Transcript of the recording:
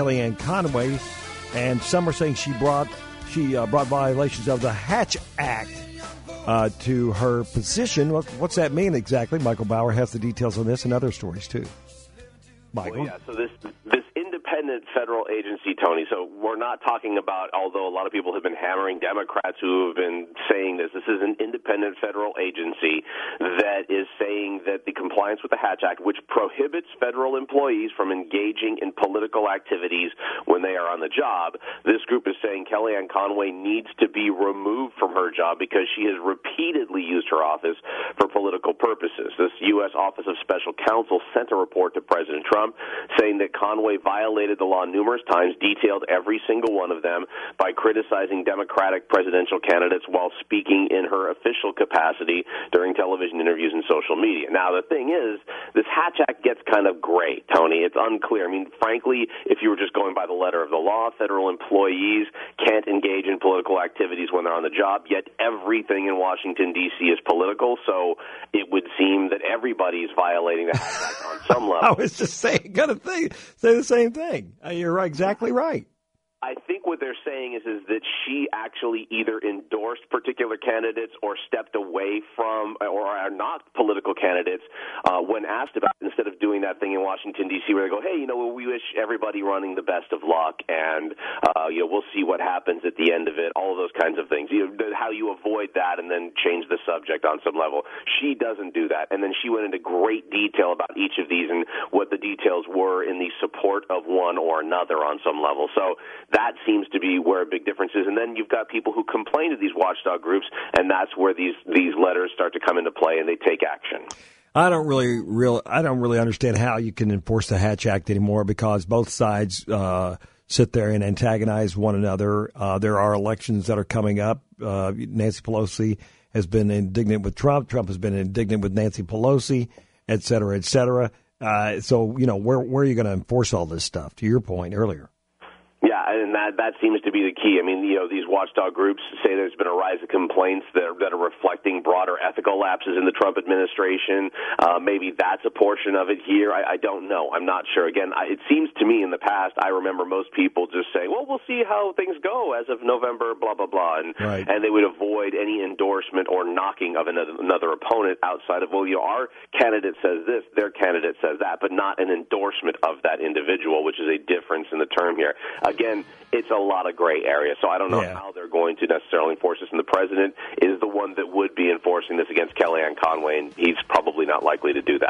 Kellyanne Conway, and some are saying she brought she uh, brought violations of the Hatch Act uh, to her position. What's that mean exactly? Michael Bower has the details on this and other stories too. Michael, well, yeah. So this this independent federal agency, Tony. So we're not talking about, although a lot of people have been hammering Democrats who have been saying this. This is an independent federal agency that is saying that the compliance with the Hatch Act, which prohibits federal employees from engaging in political activities when they are on the job, this group is saying Kellyanne Conway needs to be removed from her job because she has repeatedly used her office for political purposes. This U.S. Office of Special Counsel sent a report to President Trump saying that Conway violated the law numerous times, detailed every single one of them by criticizing Democratic presidential candidates while speaking in her official capacity during television interviews and social media. Now, the thing is, this Hatch Act gets kind of gray, Tony. It's unclear. I mean, frankly, if you were just going by the letter of the law, federal employees can't engage in political activities when they're on the job, yet everything in Washington, D.C. is political, so it would seem that everybody's violating the Hatch Act on some level. I was just saying, gonna think, say the same thing. Uh, you're right, exactly right. What they're saying is is that she actually either endorsed particular candidates or stepped away from or are not political candidates uh, when asked about it, instead of doing that thing in Washington D.C. where they go, hey, you know, we wish everybody running the best of luck, and uh, you know, we'll see what happens at the end of it. All of those kinds of things. You know, how you avoid that and then change the subject on some level. She doesn't do that, and then she went into great detail about each of these and what the details were in the support of one or another on some level. So that seems to be where a big difference is. And then you've got people who complain to these watchdog groups, and that's where these these letters start to come into play, and they take action. I don't really, real, I don't really understand how you can enforce the Hatch Act anymore because both sides uh, sit there and antagonize one another. Uh, there are elections that are coming up. Uh, Nancy Pelosi has been indignant with Trump. Trump has been indignant with Nancy Pelosi, et cetera, et cetera. Uh, so, you know, where where are you going to enforce all this stuff? To your point earlier. And that that seems to be the key. I mean, you know, these watchdog groups say there's been a rise of complaints that are, that are reflecting broader ethical lapses in the Trump administration. Uh, maybe that's a portion of it here. I, I don't know. I'm not sure. Again, I, it seems to me in the past, I remember most people just saying, "Well, we'll see how things go as of November, blah blah blah," and right. and they would avoid any endorsement or knocking of another, another opponent outside of, well, you know, our candidate says this, their candidate says that, but not an endorsement of that individual, which is a difference in the term here again, it's a lot of gray area. So I don't know yeah. how they're going to necessarily enforce this. And the president is the one that would be enforcing this against Kellyanne Conway, and he's probably not likely to do that.